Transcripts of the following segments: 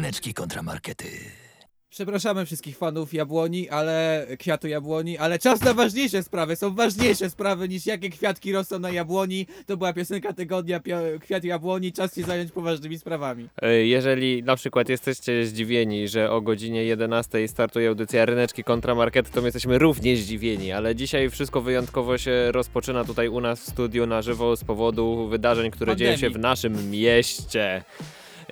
Ryneczki kontra markety. Przepraszamy wszystkich fanów jabłoni, ale kwiatu jabłoni, ale czas na ważniejsze sprawy. Są ważniejsze sprawy niż jakie kwiatki rosną na jabłoni. To była piosenka tygodnia pio- kwiat jabłoni. Czas się zająć poważnymi sprawami. E, Jeżeli na przykład jesteście zdziwieni, że o godzinie 11 startuje audycja Ryneczki kontra Market, to my jesteśmy również zdziwieni, ale dzisiaj wszystko wyjątkowo się rozpoczyna tutaj u nas w studiu na żywo z powodu wydarzeń, które dzieją się Pandemii. w naszym mieście.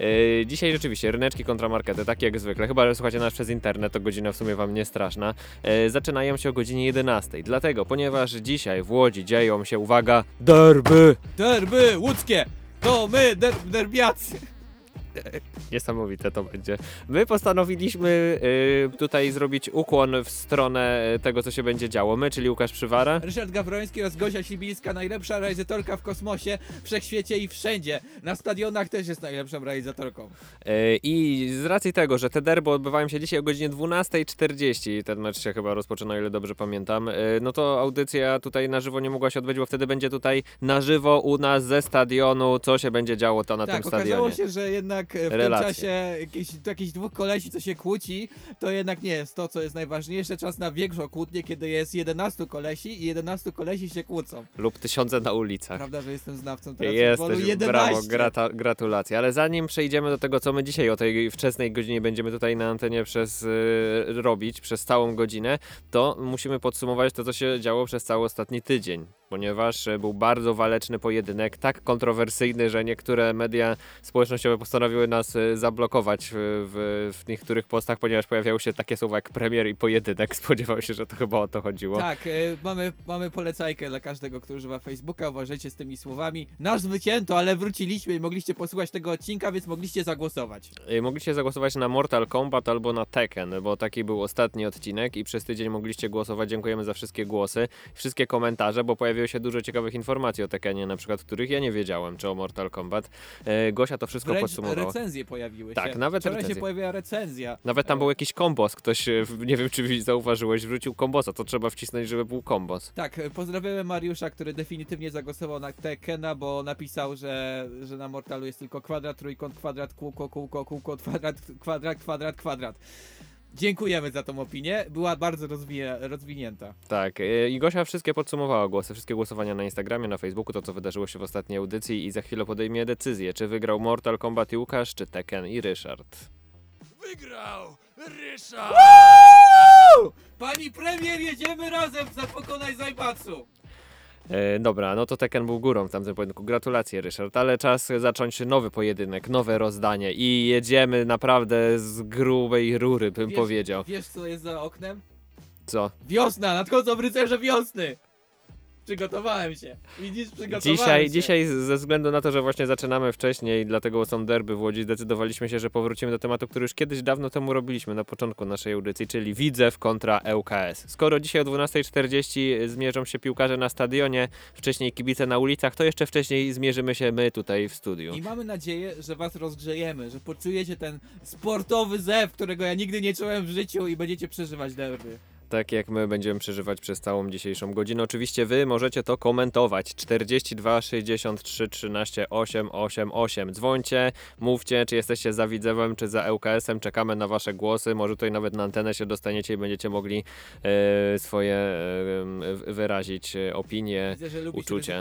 E, Dzisiaj rzeczywiście ryneczki kontra markety, tak jak zwykle. Chyba, że słuchacie nas przez internet, to godzina w sumie wam nie straszna. E, Zaczynają się o godzinie 11. Dlatego, ponieważ dzisiaj w Łodzi dzieją się, uwaga, derby! Derby łódzkie! To my, der derbiacy! Niesamowite to będzie. My postanowiliśmy y, tutaj zrobić ukłon w stronę y, tego, co się będzie działo. My, czyli Łukasz Przywara. Ryszard Gawroński oraz Gosia Sibińska, najlepsza realizatorka w kosmosie, wszechświecie i wszędzie. Na stadionach też jest najlepszą realizatorką. Y, I z racji tego, że te derby odbywają się dzisiaj o godzinie 12.40, ten mecz się chyba rozpoczyna, o ile dobrze pamiętam, y, no to audycja tutaj na żywo nie mogła się odbyć, bo wtedy będzie tutaj na żywo u nas ze stadionu, co się będzie działo to na tak, tym okazało stadionie. się, że jednak e, w Relacje. tym czasie jakieś, jakichś dwóch kolesi, co się kłóci, to jednak nie jest to, co jest najważniejsze. Czas na większą kłótnię, kiedy jest 11 kolesi i 11 kolesi się kłócą. Lub tysiące na ulicach. Prawda, że jestem znawcą teraz? Jesteś, 11. brawo, grata, gratulacje. Ale zanim przejdziemy do tego, co my dzisiaj o tej wczesnej godzinie będziemy tutaj na antenie przez y, robić, przez całą godzinę, to musimy podsumować to, co się działo przez cały ostatni tydzień. Ponieważ y, był bardzo waleczny pojedynek, tak kontrowersyjny, że niektóre media społecznościowe postanowiły nas y, zablokować w, w, w niektórych postach, ponieważ pojawiały się takie słowa jak premier i pojedynek. Spodziewał się, że to chyba o to chodziło. Tak, e, mamy, mamy polecajkę dla każdego, kto używa Facebooka. Uważajcie z tymi słowami. Nasz wycięto, ale wróciliśmy i mogliście posłuchać tego odcinka, więc mogliście zagłosować. Y, Mogliście zagłosować na Mortal Kombat albo na Tekken, bo taki był ostatni odcinek i przez tydzień mogliście głosować. Dziękujemy za wszystkie głosy, wszystkie komentarze, bo pojawiło się dużo ciekawych informacji o Tekkenie, na przykład których ja nie wiedziałem, czy o Mortal Kombat. E, Gosia to wszystko Wręcz podsumowała. recenzje pojawiły Tak, się. nawet Wczoraj recenzje. się pojawiła recenzja. Nawet tam E, był jakiś kombos, ktoś, e, nie wiem czy zauważyłeś, wrócił kombosa, to trzeba wcisnąć, żeby był kombos. Tak, pozdrawiamy Mariusza, który definitywnie zagłosował na Tekena, bo napisał, że, że na Mortalu jest tylko kwadrat, trójkąt, kwadrat, kółko, kółko, kółko, kwadrat, kwadrat, kwadrat, kwadrat. Dziękujemy za tą opinię, była bardzo rozwinie, rozwinięta. Tak, e, i Gosia wszystkie podsumowała głosy, wszystkie głosowania na Instagramie, na Facebooku, to co wydarzyło się w ostatniej audycji i za chwilę podejmie decyzję, czy wygrał Mortal Kombat i Łukasz, czy Tekken i Ryszard. Wygrał Ryszard! Pani premier, jedziemy razem za pokonaj Zajbatsu! E, dobra, no to Tekken był górą w tamtym pojedynku. Gratulacje, Ryszard, ale czas zacząć nowy pojedynek, nowe rozdanie i jedziemy naprawdę z grubej rury, bym Wiesz- powiedział. Wiesz co jest za oknem? Co? Wiosna, nadchodzą rycerze wiosny! Przygotowałem się. Widzisz, przygotowałem Dzisiaj, się. dzisiaj ze względu na to, że właśnie zaczynamy wcześniej, dlatego są derby w Łodzi, zdecydowaliśmy się, że powrócimy do tematu, który już kiedyś dawno temu robiliśmy na początku naszej audycji, czyli Widzew kontra ŁKS. Skoro dzisiaj o 12.40 zmierzą się piłkarze na stadionie, wcześniej kibice na ulicach, to jeszcze wcześniej zmierzymy się my tutaj w studiu. I mamy nadzieję, że was rozgrzejemy, że poczujecie ten sportowy zew, którego ja nigdy nie czułem w życiu i będziecie przeżywać derby. Tak jak my będziemy przeżywać przez całą dzisiejszą godzinę. Oczywiście wy możecie to komentować. 42 63 13 888. Dzwońcie, mówcie, czy jesteście za Widzewem, czy za ŁKS-em. Czekamy na wasze głosy. Może tutaj nawet na antenę się dostaniecie i będziecie mogli e, swoje e, wyrazić e, opinie. Widzę, że lubisz uczucie.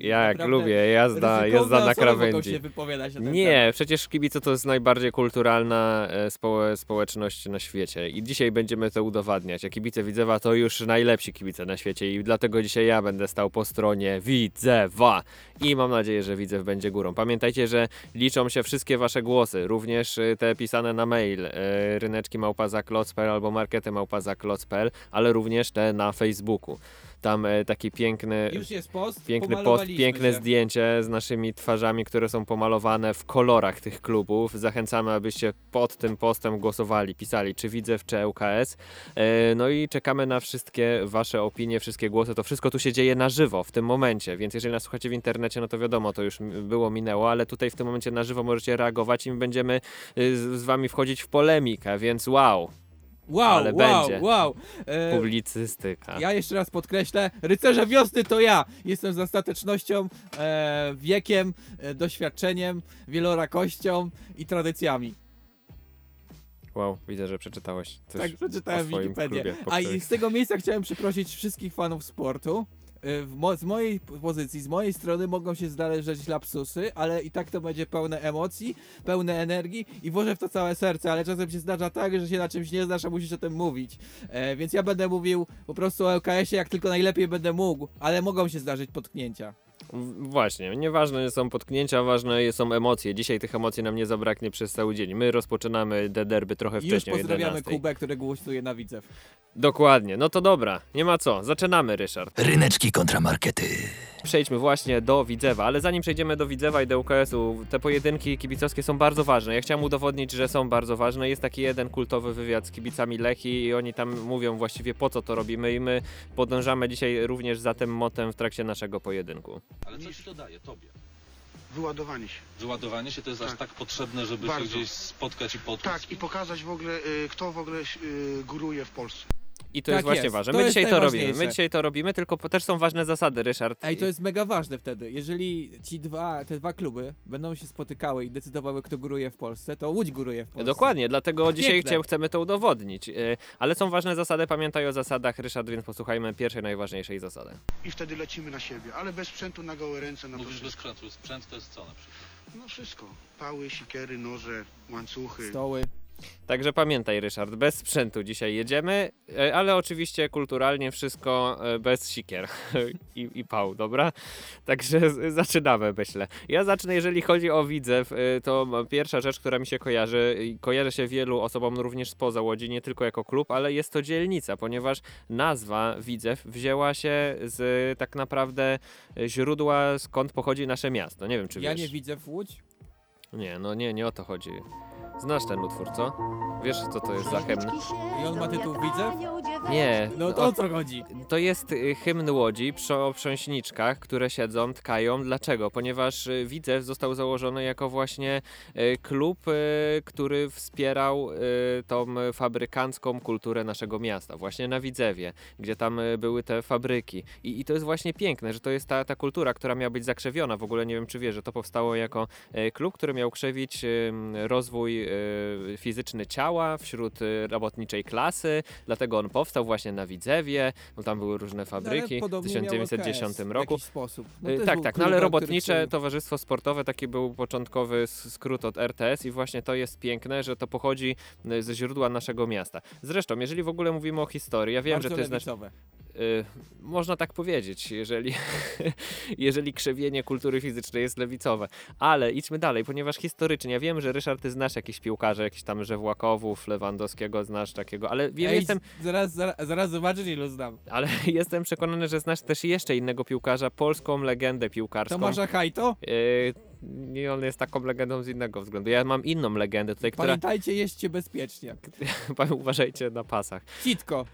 jak naprawdę lubię, jazda, jazda na krawędzi. się wypowiadać na ten Nie, temat. przecież kibice to jest najbardziej kulturalna e, społe, społeczność na świecie i dzisiaj będziemy to udowadniać. A kibice Widzewa to już najlepsi kibice na świecie i dlatego dzisiaj ja będę stał po stronie Widzewa i mam nadzieję, że Widzew będzie górą. Pamiętajcie, że liczą się wszystkie wasze głosy, również e, te pisane na mail, e, ryneczki małpazaklocpl albo markety małpazaklocpl, ale również te na Facebooku. Tam e, taki piękny, Już jest post, Piękny post, pomalowaliśmy piękne się. zdjęcie z naszymi twarzami, które są pomalowane w kolorach tych klubów. Zachęcamy, abyście pod tym postem głosowali, pisali czy Widzew, czy ŁKS. E, No i czekamy na wszystkie wasze opinie, wszystkie głosy. To wszystko tu się dzieje na żywo w tym momencie, więc jeżeli nas słuchacie w internecie, no to wiadomo, to już było, minęło, ale tutaj w tym momencie na żywo możecie reagować i my będziemy y, z, z wami wchodzić w polemikę, więc wow. Wow, Ale wow, będzie. wow. E, Publicystyka. ja jeszcze raz podkreślę, rycerze wiosny to ja. Jestem z ostatecznością, e, wiekiem, e, doświadczeniem, wielorakością i tradycjami. Wow, widzę, że przeczytałeś coś tak, przeczytałem o swoim Wikipedię. klubie. po A i z tego miejsca chciałem przeprosić wszystkich fanów sportu. Mo- z mojej pozycji, z mojej strony mogą się zdarzać lapsusy, ale i tak to będzie pełne emocji, pełne energii i włożę w to całe serce, ale czasem się zdarza tak, że się na czymś nie znasz, a musisz o tym mówić. E, więc ja będę mówił po prostu o LKS-ie jak tylko najlepiej będę mógł, ale mogą się zdarzyć potknięcia. Właśnie, nieważne są potknięcia, ważne są emocje. Dzisiaj tych emocji nam nie zabraknie przez cały dzień. My rozpoczynamy te derby trochę już wcześniej, o pozdrawiamy 11. Kubę, który głosuje na widzew. Dokładnie, no to dobra, nie ma co. Zaczynamy, Ryszard. Ryneczki kontramarkety. Przejdźmy właśnie do Widzewa, ale zanim przejdziemy do Widzewa i do UKS-u, te pojedynki kibicowskie są bardzo ważne. Ja chciałem udowodnić, że są bardzo ważne. Jest taki jeden kultowy wywiad z kibicami Lechi i oni tam mówią właściwie po co to robimy i my podążamy dzisiaj również za tym motem w trakcie naszego pojedynku. Ale co ci to daje, tobie? Wyładowanie się. Wyładowanie się to jest aż Tak. tak potrzebne, żeby Bardzo. się gdzieś spotkać i potłuc. Tak, i pokazać w ogóle, y, kto w ogóle y, góruje w Polsce. I to Tak jest właśnie jest. ważne. To My jest dzisiaj to robimy. My dzisiaj to robimy, tylko też są ważne zasady, Ryszard. Ej, to jest mega ważne wtedy. Jeżeli ci dwa, te dwa kluby będą się spotykały i decydowały, kto góruje w Polsce, to Łódź góruje w Polsce. Dokładnie, dlatego dzisiaj Piękne. chcia- chcemy to udowodnić. Yy, Ale są ważne zasady, pamiętaj o zasadach, Ryszard, więc posłuchajmy pierwszej, najważniejszej zasady. I wtedy lecimy na siebie, ale bez sprzętu na gołe ręce, na to Mówisz bez sprzętu. Sprzęt to jest co na przykład? No wszystko. Pały, sikiery, noże, łańcuchy. Stoły. Także pamiętaj, Ryszard, bez sprzętu dzisiaj jedziemy, e, ale oczywiście kulturalnie wszystko e, bez sikier i, i pał, dobra? Także zaczynamy, myślę. Ja zacznę, jeżeli chodzi o Widzew, e, to pierwsza rzecz, która mi się kojarzy, i kojarzy się wielu osobom również spoza Łodzi, nie tylko jako klub, ale jest to dzielnica, ponieważ nazwa Widzew wzięła się z tak naprawdę źródła, skąd pochodzi nasze miasto. Nie wiem, czy Ja wiesz. nie widzę w Łódź. Nie, no nie, nie o to chodzi. Znasz ten utwór, co? Wiesz, co to jest za hymn? I on ma tytuł Widzew? Nie, No to o co chodzi? To jest y, hymn Łodzi przy prząśniczkach, które siedzą, tkają. Dlaczego? Ponieważ y, Widzew został założony jako właśnie y, klub, y, który wspierał y, tą fabrykancką kulturę naszego miasta, właśnie na Widzewie, gdzie tam y, były te fabryki. I, I to jest właśnie piękne, że to jest ta, ta kultura, która miała być zakrzewiona. W ogóle nie wiem, czy wiesz, że to powstało jako klub, który miał krzewić rozwój fizyczny ciała wśród robotniczej klasy, dlatego on powstał właśnie na Widzewie, bo tam były różne fabryki No, Ale w podobnie miał 1910 LKS roku. W sposób. No Y, tak, tak, no ale robotnicze towarzystwo sportowe taki był początkowy skrót od RTS i właśnie to jest piękne, że to pochodzi y, ze źródła naszego miasta. Zresztą, jeżeli w ogóle mówimy o historii, ja wiem, bardzo że to jest lewicowe. Można tak powiedzieć, jeżeli, jeżeli krzewienie kultury fizycznej jest lewicowe. Ale idźmy dalej, ponieważ historycznie, ja wiem, że Ryszard, ty znasz jakichś piłkarzy, jakichś tam Żewłakowów, Lewandowskiego, znasz takiego, ale wiem, Ej, jestem, zaraz, zaraz, zaraz zobaczysz ilu znam. ale jestem przekonany, że znasz też jeszcze innego piłkarza, polską legendę piłkarską. Tomasza Hajto? Yy, nie, on jest taką legendą z innego względu. Ja mam inną legendę tutaj, która. Pamiętajcie, jeźdźcie bezpiecznie. Uważajcie na pasach. Citko.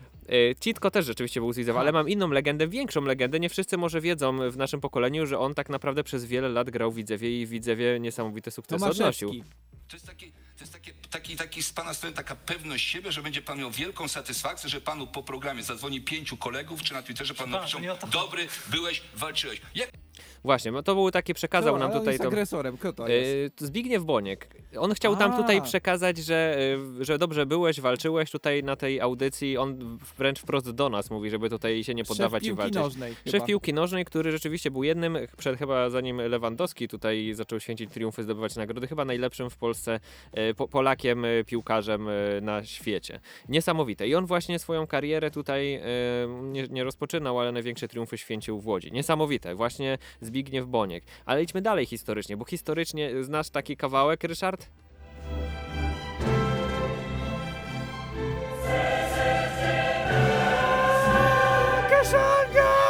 Citko też rzeczywiście był z Widzewa, ale mam inną legendę, większą legendę. Nie wszyscy może wiedzą w naszym pokoleniu, że on tak naprawdę przez wiele lat grał w Widzewie i w Widzewie niesamowite sukcesy odnosił. To jest, taki, to jest takie, taki, taki z pana strony taka pewność siebie, że będzie pan miał wielką satysfakcję, że panu po programie zadzwoni pięciu kolegów, czy na Twitterze pan napiszą, dobry, byłeś, walczyłeś. Jak Właśnie, bo to był taki, przekazał To, nam tutaj jest tą... agresorem, kto to jest? Yy, to Zbigniew Boniek. On chciał tam A. tutaj przekazać, że, yy, że dobrze byłeś, walczyłeś tutaj na tej audycji. On wręcz wprost do nas mówi, żeby tutaj się nie poddawać Szef i piłki walczyć. nożnej Szef chyba. piłki nożnej, który rzeczywiście był jednym, przed chyba zanim Lewandowski tutaj zaczął święcić triumfy, zdobywać nagrody, chyba najlepszym w Polsce e, po, Polakiem, e, piłkarzem e, na świecie. Niesamowite. I on właśnie swoją karierę tutaj e, nie, nie rozpoczynał, ale największe triumfy święcił w Łodzi. Niesamowite. Właśnie Zbigniew Boniek. Ale idźmy dalej historycznie, bo historycznie znasz taki kawałek, Ryszard?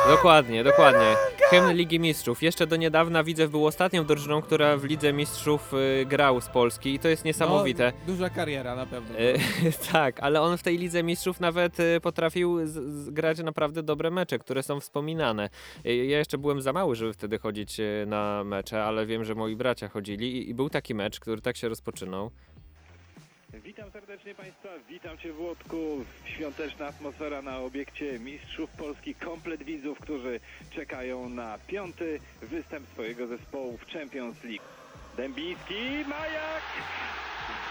Dokładnie, dokładnie. Hymn Ligi Mistrzów. Jeszcze do niedawna Widzew był ostatnią drużyną, która w Lidze Mistrzów y, grał z Polski i to jest niesamowite. No, duża kariera na pewno. E, tak, ale on w tej Lidze Mistrzów nawet e, potrafił z, z, grać naprawdę dobre mecze, które są wspominane. E, ja jeszcze byłem za mały, żeby wtedy chodzić e, na mecze, ale wiem, że moi bracia chodzili i, i był taki mecz, który tak się rozpoczynał. Witam serdecznie Państwa, witam Cię Włodku. Świąteczna atmosfera na obiekcie Mistrzów Polski, komplet widzów, którzy czekają na piąty występ swojego zespołu w Champions League. Dębiński, Majak,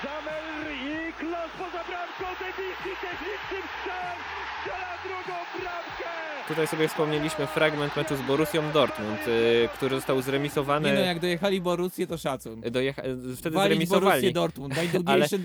Zamer i Klos poza bramką, Dębiński technicznym strzałem strzela drugą bramkę! Tutaj sobie wspomnieliśmy fragment meczu z Borussią Dortmund, y, który został zremisowany. Nie no, jak dojechali Borussię, to szacun. Dojecha... Wtedy Walić zremisowali. Borussię Dortmund, najdłuższa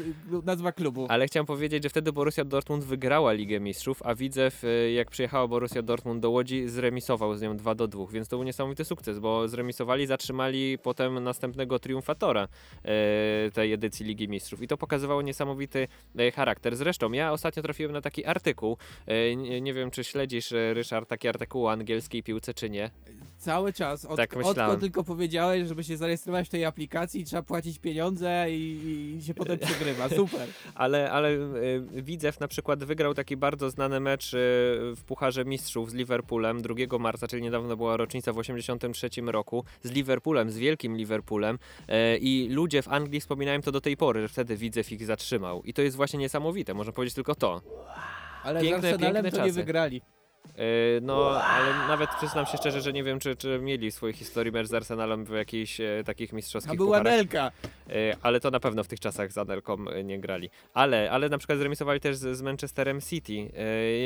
nazwa klubu. Ale chciałem powiedzieć, że wtedy Borussia Dortmund wygrała Ligę Mistrzów, a Widzew, y, jak przyjechała Borussia Dortmund do Łodzi, zremisował z nią 2 do 2, więc to był niesamowity sukces, bo zremisowali, zatrzymali potem następnego triumfatora e, tej edycji Ligi Mistrzów i to pokazywało niesamowity e, charakter. Zresztą ja ostatnio trafiłem na taki artykuł, e, nie, wiem czy śledzisz, e, Ryszard, taki artykuł o angielskiej piłce czy nie. Cały czas, od, Tak odkąd tylko powiedziałeś, żeby się zarejestrować w tej aplikacji, trzeba płacić pieniądze i, i się potem przegrywa. Super. Ale, ale Widzew na przykład wygrał taki bardzo znany mecz w Pucharze Mistrzów z Liverpoolem 2 marca, czyli niedawno była rocznica w 83 roku, z Liverpoolem, z wielkim Liverpoolem i ludzie w Anglii wspominają to do tej pory, że wtedy Widzew ich zatrzymał. I to jest właśnie niesamowite, można powiedzieć tylko to. Ale Piękne, z Arsenalem piękne to nie czasy. wygrali. Y, No, ale nawet przyznam się szczerze, że nie wiem, czy, czy mieli w swojej historii mecz z Arsenalem w jakichś e, takich A mistrzowskich była pucharach. Nelka. E, ale to na pewno w tych czasach z Anelką e, nie grali. Ale, ale na przykład zremisowali też z, z Manchesterem City.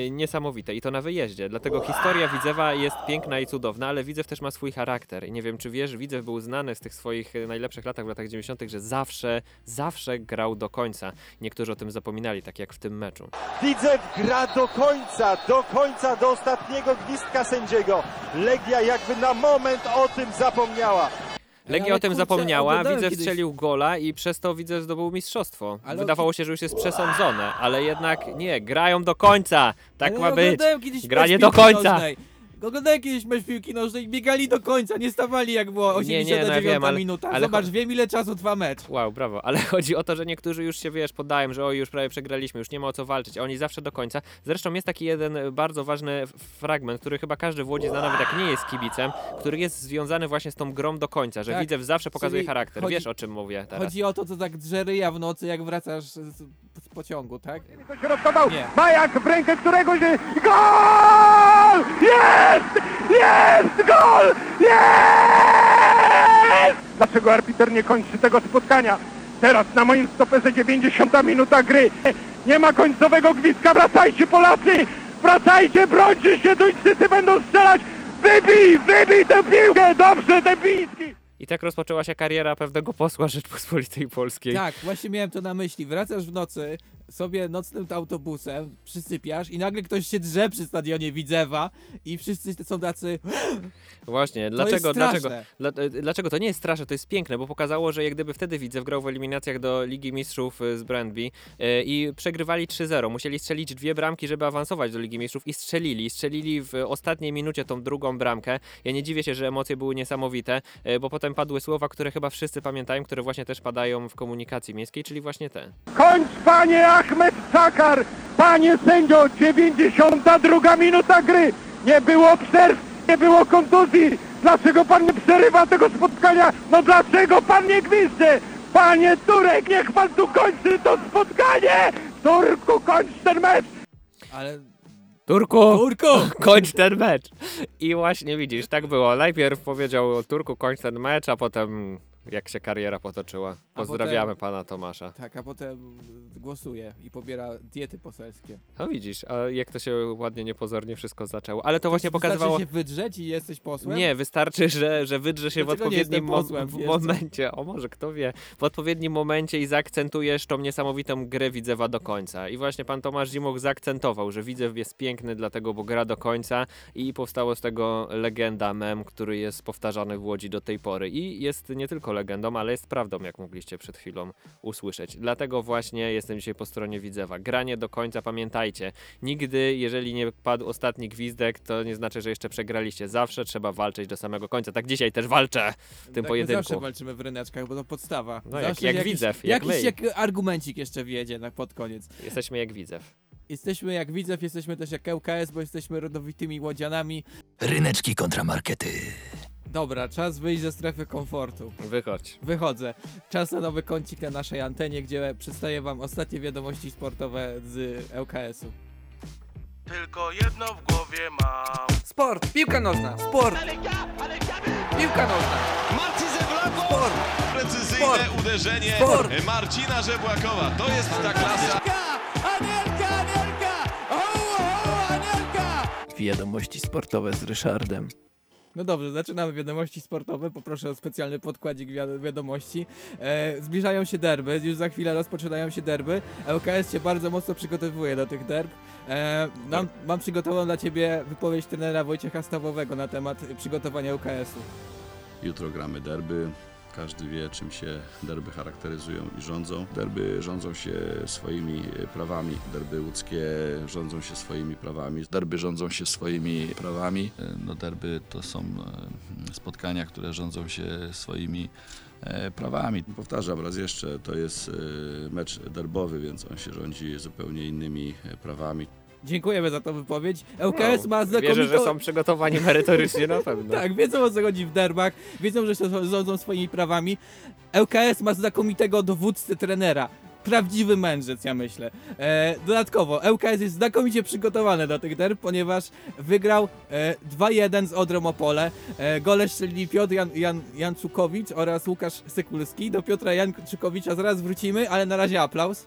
E, niesamowite i to na wyjeździe. Dlatego historia Widzewa jest piękna i cudowna, ale Widzew też ma swój charakter. I nie wiem, czy wiesz, Widzew był znany z tych swoich e, najlepszych latach w latach 90., że zawsze, zawsze grał do końca. Niektórzy o tym zapominali, tak jak w tym meczu. Widzew gra do końca, do końca, do ostatniego gwizdka sędziego. Legia jakby na moment o tym zapomniała. Legia o tym kurczę, zapomniała, kiedyś- strzelił gola i przez to Widzew zdobył mistrzostwo. Ale Wydawało się, że już jest przesądzone, ale jednak nie, grają do końca. Tak Ale ma być. oglądałem kiedyś Granie do końca. Oglądałem kiedyś mecz piłki nożnej i biegali do końca, nie stawali jak było Nie, nie, 89 no ja wiem, ale- minuta. ale Zobacz, wiem ile czasu trwa mecz. Wow, brawo. Ale chodzi o to, że niektórzy już się, wiesz, podają, że oj, już prawie przegraliśmy, już nie ma o co walczyć, a oni zawsze do końca. Zresztą jest taki jeden e, bardzo ważny f- fragment, który chyba każdy w Łodzi zna, nawet jak nie jest kibicem, który jest związany właśnie z tą grą do końca, że Tak, Widzew zawsze pokazuje czyli charakter. chodzi- Wiesz, o czym mówię teraz. Chodzi o to, co tak drze ryja w nocy, jak wracasz z, z pociągu, tak? Środkował Nie. Majak w rękę któregoś Gol! Jest! Jest! Gol! Jest! Dlaczego arbiter nie kończy tego spotkania? Teraz na moim stoperze 90 minuta gry. Nie ma końcowego gwizdka. Wracajcie Polacy! Wracajcie, brońcie się! Duńczycy będą strzelać! Wybij! Wybij tę piłkę! Dobrze, Debiński! I tak rozpoczęła się kariera pewnego posła Rzeczpospolitej Polskiej. Tak, właśnie miałem to na myśli. Wracasz w nocy, sobie nocnym autobusem, przysypiasz i nagle ktoś się drze przy stadionie Widzewa i wszyscy są tacy... Właśnie, To dlaczego, jest dlaczego, dla, e, dlaczego to nie jest straszne, to jest piękne, bo pokazało, że jak gdyby wtedy Widzew grał w eliminacjach do Ligi Mistrzów e, z Brandby e, i przegrywali 3-0, musieli strzelić dwie bramki, żeby awansować do Ligi Mistrzów i strzelili, strzelili w ostatniej minucie tą drugą bramkę. Ja nie dziwię się, że emocje były niesamowite, bo potem padły słowa, które chyba wszyscy pamiętają, które właśnie też padają w komunikacji miejskiej, czyli właśnie te. Kończ panie Ahmed Czakar! Panie sędzio, 92 minuta gry! Nie było przerw, nie było kontuzji! Dlaczego pan nie przerywa tego spotkania? No dlaczego pan nie gwizdze? Panie Turek, niech pan tu kończy to spotkanie! Turku, kończ ten mecz! Ale... Turku! Kurku! kończ ten mecz. I właśnie widzisz, tak było. Najpierw powiedział Turku kończ ten mecz, a potem jak się kariera potoczyła. Pozdrawiamy pana Tomasza. Tak, a potem głosuje i pobiera diety poselskie. No widzisz, a jak to się ładnie, niepozornie wszystko zaczęło. Ale to właśnie Wystarczy pokazywało... się wydrzeć i jesteś posłem? Nie, wystarczy, że, że wydrze się w Dlaczego nie odpowiednim jestem mo- posłem, w wiesz momencie, o może kto wie, w odpowiednim momencie i zaakcentujesz tą niesamowitą grę Widzewa do końca. I właśnie pan Tomasz Zimoch zaakcentował, że Widzew jest piękny dlatego, bo gra do końca i powstało z tego legenda, mem, który jest powtarzany w Łodzi do tej pory. I jest nie tylko legendą, ale jest prawdą, jak mogliście przed chwilą usłyszeć. Dlatego właśnie jestem dzisiaj po stronie Widzewa. Granie do końca, pamiętajcie, nigdy, jeżeli nie padł ostatni gwizdek, to nie znaczy, że jeszcze przegraliście. Zawsze trzeba walczyć do samego końca. Tak dzisiaj też walczę w tym tak, My pojedynku. zawsze walczymy w ryneczkach, bo to podstawa. No, jak- zawsze jak jakiś, Widzew, jak jakiś jak argumencik jeszcze wjedzie na pod koniec. Jesteśmy jak Widzew. Jesteśmy jak Widzew, jesteśmy też jak ŁKS, bo jesteśmy rodowitymi łodzianami. Ryneczki kontramarkety. Dobra, czas wyjść ze strefy komfortu. Wychodź. Wychodzę. Czas na nowy kącik na naszej antenie, gdzie przedstawię wam ostatnie wiadomości sportowe z LKS-u. Tylko jedno w głowie mam. Sport, piłka nożna, sport. Piłka nożna. Marcin Zewlako! Sport. Precyzyjne Sport. uderzenie Sport. Marcina Żebłakowa. To jest ta klasa. Anielka, Anielka! O, o, Anielka! Wiadomości sportowe z Ryszardem. No dobrze, zaczynamy wiadomości sportowe. Poproszę o specjalny podkładzik wiad- wiadomości. E, zbliżają się derby, już za chwilę rozpoczynają się derby. LKS się bardzo mocno przygotowuje do tych derb. E, mam, mam przygotowaną dla ciebie wypowiedź trenera Wojciecha Stawowego na temat przygotowania LKS-u. Jutro gramy derby. Każdy wie, czym się derby charakteryzują i rządzą. Derby rządzą się swoimi prawami. Derby łódzkie rządzą się swoimi prawami. Derby rządzą się swoimi prawami. E, No derby to są e, spotkania, które rządzą się swoimi e, prawami. Powtarzam raz jeszcze, to jest mecz derbowy, więc on się rządzi zupełnie innymi prawami. Dziękujemy za tą wypowiedź. LKS ma Wierzę, znakomitą... że są przygotowani merytorycznie na pewno. Tak, wiedzą o co chodzi w derbach, wiedzą, że się rządzą swoimi prawami. LKS ma znakomitego dowódcę trenera. Prawdziwy mędrzec, ja myślę. E, dodatkowo, LKS jest znakomicie przygotowany do tych derb, ponieważ wygrał e, 2-1 z Odrą Opole. E, gole strzelili Piotr Jan, Jan, Jancukowicz oraz Łukasz Sykulski. Do Piotra Jancukowicza zaraz wrócimy, ale na razie aplauz.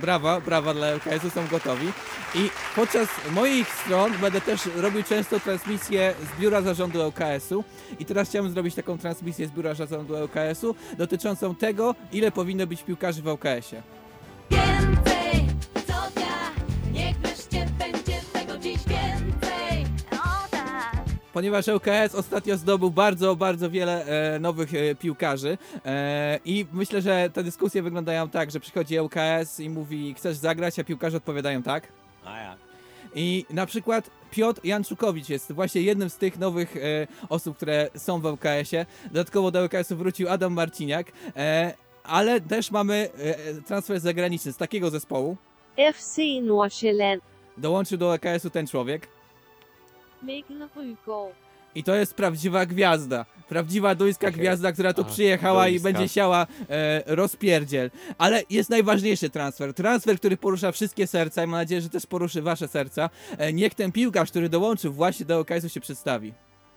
Brawa, brawa dla LKS-u, są gotowi. I podczas moich stron będę też robił często transmisję z biura zarządu LKS-u. I teraz chciałbym zrobić taką transmisję z biura zarządu LKS-u dotyczącą tego, ile powinno być piłkarzy w LKS-ie. Ponieważ LKS ostatnio zdobył bardzo, bardzo wiele e, nowych e, piłkarzy e, i myślę, że te dyskusje wyglądają tak, że przychodzi LKS i mówi chcesz zagrać, a piłkarze odpowiadają tak. A ja. I na przykład Piotr Janczukowicz jest właśnie jednym z tych nowych e, osób, które są w LKS-ie. Dodatkowo do LKS-u wrócił Adam Marciniak, e, ale też mamy e, transfer zagraniczny z takiego zespołu. FC Nordsjælland. Dołączył do LKS-u ten człowiek. I to jest prawdziwa gwiazda. Prawdziwa duńska Okej. gwiazda, która tu A, przyjechała i duńska. będzie siała e, rozpierdziel. Ale jest najważniejszy transfer. Transfer, który porusza wszystkie serca i mam nadzieję, że też poruszy wasze serca. E, niech ten piłkarz, który dołączył właśnie do LKS-u się przedstawi.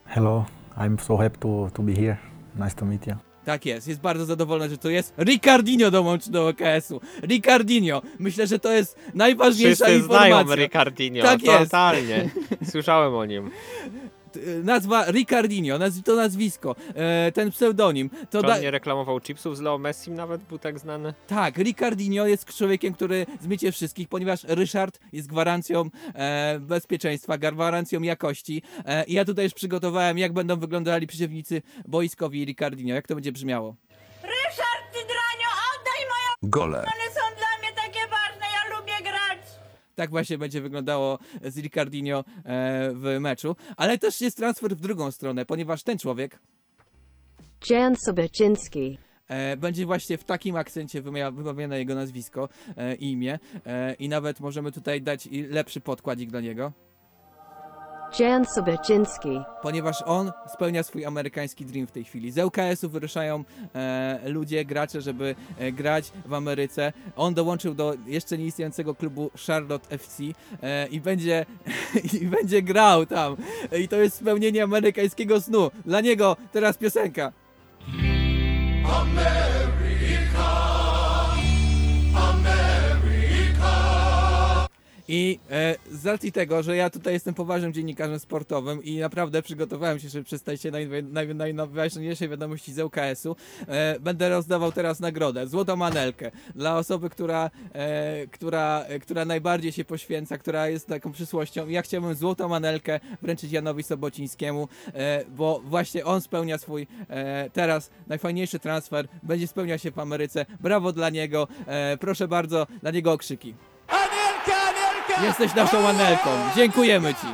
Hello, I'm so happy to, to be here. Nice to meet you. Tak jest, jest bardzo zadowolony, że to jest. Ricardinho dołączy do OKS-u. Ricardinho. Myślę, że to jest najważniejsza Wszyscy znają informacja. Ricardinho, Tak jest. totalnie. Słyszałem o nim. T- Nazwa Ricardinho, naz to nazwisko, e, ten pseudonim. To Czy da- on nie reklamował chipsów z Leo Messim nawet, był tak znany? Tak, Ricardinho jest człowiekiem, który zmiecie wszystkich, ponieważ Ryszard jest gwarancją e, bezpieczeństwa, gwarancją jakości. E, I ja tutaj już przygotowałem, jak będą wyglądali przeciwnicy boiskowi Ricardinho, jak to będzie brzmiało. Ryszard, ty dranio, oddaj moje Gole. Tak właśnie będzie wyglądało z Ricardinho e, w meczu. Ale też jest transfer w drugą stronę, ponieważ ten człowiek Jan Sobecinski. e, będzie właśnie w takim akcencie wymawia- wymawiane jego nazwisko i imię. E, I nawet możemy tutaj dać lepszy podkładzik dla niego. Jan Sobecinski. ponieważ on spełnia swój amerykański dream w tej chwili. Z LKS-u wyruszają e, ludzie, gracze, żeby e, grać w Ameryce. On dołączył do jeszcze nieistniejącego klubu Charlotte FC e, i będzie i będzie grał tam. I to jest spełnienie amerykańskiego snu. Dla niego teraz piosenka. I e, z racji tego, że ja tutaj jestem poważnym dziennikarzem sportowym i naprawdę przygotowałem się, żeby przedstawić się naj, naj, najważniejszej wiadomości z ŁKS-u, e, będę rozdawał teraz nagrodę, złotą manelkę dla osoby, która, e, która, e, która najbardziej się poświęca, która jest taką przysłością. I ja chciałbym złotą manelkę wręczyć Janowi Sobocińskiemu, e, bo właśnie on spełnia swój e, teraz najfajniejszy transfer, będzie spełniał się w Ameryce. Brawo dla niego, e, proszę bardzo, dla niego okrzyki. Jesteś naszą Anelką. Dziękujemy ci.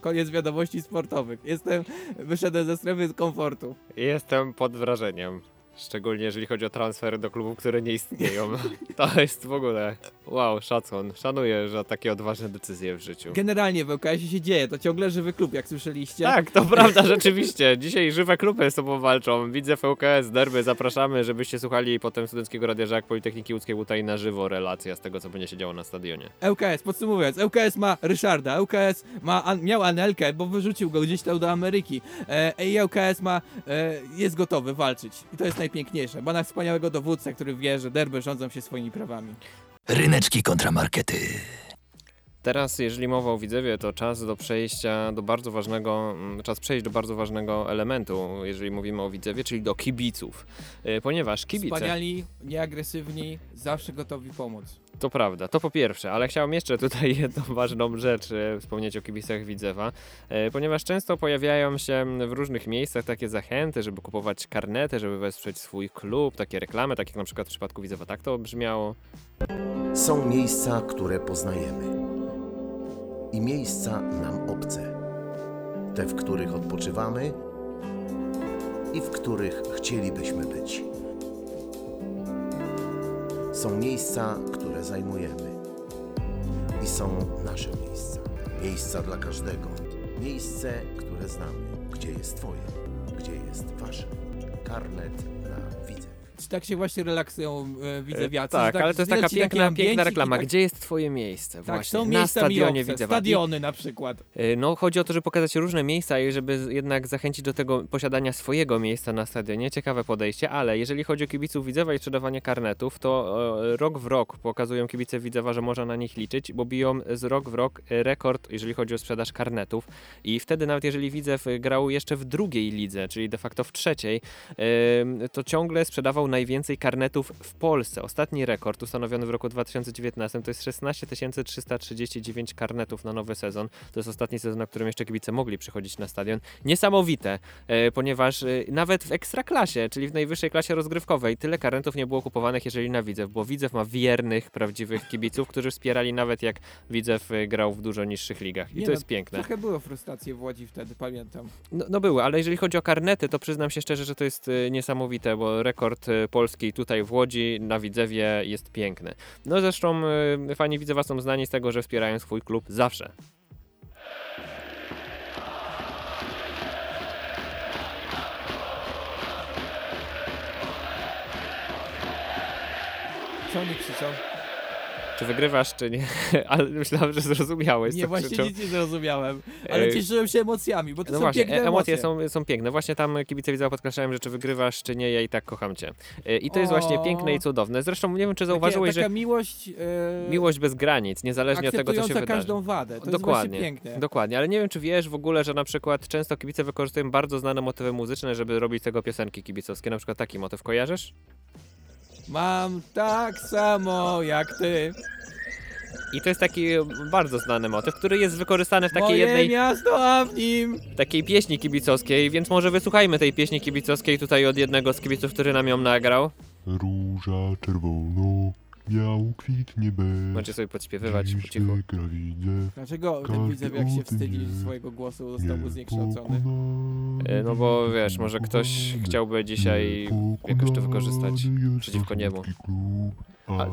Koniec wiadomości sportowych. Jestem, wyszedłem ze strefy komfortu. Jestem pod wrażeniem. Szczególnie jeżeli chodzi o transfery do klubów, które nie istnieją. To jest w ogóle Wow, szacun. Szanuję, że takie odważne decyzje w życiu. Generalnie w ŁKS się dzieje, to ciągle żywy klub, jak słyszeliście. Tak, to prawda, rzeczywiście. Dzisiaj żywe kluby z sobą walczą. Widzę VKS, derby, zapraszamy, żebyście słuchali potem Studenckiego Radia Żak Politechniki Łódzkiej, bo tutaj na żywo relacja z tego, co będzie się działo na stadionie. ŁKS, podsumowując, ŁKS ma Ryszarda, ŁKS ma, an, miał Anelkę, bo wyrzucił go gdzieś tam do Ameryki. E, I ŁKS ma, e, jest gotowy walczyć. I to jest najpiękniejsze. Ma na wspaniałego dowódcę, który wie, że derby rządzą się swoimi prawami. Ryneczki kontramarkety. Teraz, jeżeli mowa o Widzewie, to czas do przejścia do bardzo ważnego, mm, czas przejść do bardzo ważnego elementu, jeżeli mówimy o Widzewie, czyli do kibiców. E, Ponieważ kibice... Wspaniali, nieagresywni, zawsze gotowi pomóc. To prawda, to po pierwsze, ale chciałem jeszcze tutaj jedną ważną rzecz e, wspomnieć o kibicach Widzewa, e, ponieważ często pojawiają się w różnych miejscach takie zachęty, żeby kupować karnety, żeby wesprzeć swój klub, takie reklamy, tak jak na przykład w przypadku Widzewa, tak to brzmiało. Są miejsca, które poznajemy. I miejsca nam obce. Te, w których odpoczywamy i w których chcielibyśmy być. Są miejsca, które zajmujemy. I są nasze miejsca. Miejsca dla każdego. Miejsce, które znamy. Gdzie jest Twoje? Gdzie jest Wasze? Karnet na widzę. Czy tak się właśnie relaksują e? E, że tak, ale to jest taka piękna, piękna reklama. tak- Gdzie jest twoje miejsce? Tak, Właśnie, są na miejsca stadionie obce, Widzewa. stadiony na przykład. Y, No, chodzi o to, żeby pokazać różne miejsca i żeby jednak zachęcić do tego posiadania swojego miejsca na stadionie. Ciekawe podejście, ale jeżeli chodzi o kibiców Widzewa i sprzedawanie karnetów, to e, rok w rok pokazują kibice Widzewa, że można na nich liczyć, bo biją z rok w rok e, rekord, jeżeli chodzi o sprzedaż karnetów. I wtedy nawet jeżeli Widzew grał jeszcze w drugiej lidze, czyli de facto w trzeciej, em, to ciągle sprzedawał najwięcej karnetów w Polsce. Ostatni rekord ustanowiony w roku 2019 to jest 16 339 karnetów na nowy sezon. To jest ostatni sezon, na którym jeszcze kibice mogli przychodzić na stadion. Niesamowite, e, ponieważ e, nawet w ekstraklasie, czyli w najwyższej klasie rozgrywkowej, tyle karnetów nie było kupowanych, jeżeli na Widzew, bo Widzew ma wiernych, prawdziwych kibiców, którzy wspierali nawet jak Widzew e, grał w dużo niższych ligach. I Nie to no, jest piękne. Trochę było frustracji w Łodzi wtedy, pamiętam. No, no były, ale jeżeli chodzi o karnety, to przyznam się szczerze, że to jest niesamowite, bo rekord e, Polski tutaj w Łodzi na Widzewie jest piękny. No zresztą e, fani Widzewa są znani z tego, że wspierają swój klub zawsze. Co oni krzyczą? Czy wygrywasz, czy nie? ale myślałem, że zrozumiałeś, Nie, właśnie krzyczą. nic nie zrozumiałem, ale cieszyłem się emocjami, bo to No są właśnie, piękne emocje. emocje są, są piękne. Właśnie tam kibice Widzewa podkreślają, że czy wygrywasz, czy nie, ja i tak kocham cię. E, I to jest właśnie piękne i cudowne. Zresztą nie wiem, czy Takie- zauważyłeś, taka że miłość, e, miłość bez granic, niezależnie od tego, co się wydarzy. każdą wadę. To dokładnie, jest piękne. dokładnie, ale nie wiem, czy wiesz w ogóle, że na przykład często kibice wykorzystują bardzo znane motywy muzyczne, żeby robić tego piosenki kibicowskie. Na przykład taki motyw kojarzysz? Mam tak samo jak ty. I to jest taki bardzo znany motyw, który jest wykorzystany w takiej Moje jednej miasto, a w nim takiej pieśni kibicowskiej, więc może wysłuchajmy tej pieśni kibicowskiej tutaj od jednego z kibiców, który nam ją nagrał. Róża czerwono, biało kwitnie bez. Możecie sobie podśpiewywać po cichu. Dlaczego ten każdy widzew jak się wstydzi swojego głosu został mu Nie zniekształcony? E, No bo wiesz, może ktoś chciałby dzisiaj jakoś to wykorzystać przeciwko niemu. A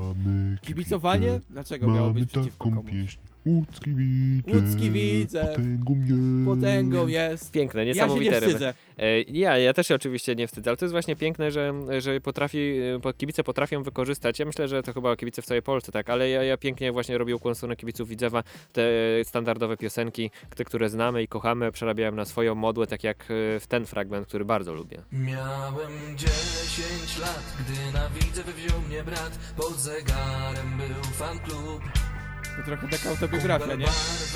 Kibicowanie? Dlaczego miało być przeciwko komuś? pieśń. Łódzki widzew, Łódzki widzew, potęgą jest. Potęgą jest. Piękne, Ja się niesamowite nie ryby. wstydzę. E, Ja, ja też się oczywiście nie wstydzę, ale to jest właśnie piękne, że, że potrafi, po- kibice potrafią wykorzystać, ja myślę, że to chyba kibice w całej Polsce, tak, ale ja, ja pięknie właśnie robię ukłon stronę kibiców Widzewa, te standardowe piosenki, te, które znamy i kochamy, przerabiałem na swoją modłę, tak jak e, w ten fragment, który bardzo lubię. Miałem 10 lat, gdy na Widzew wziął mnie brat Pod zegarem był fan klub To trochę taka autobiografia, nie?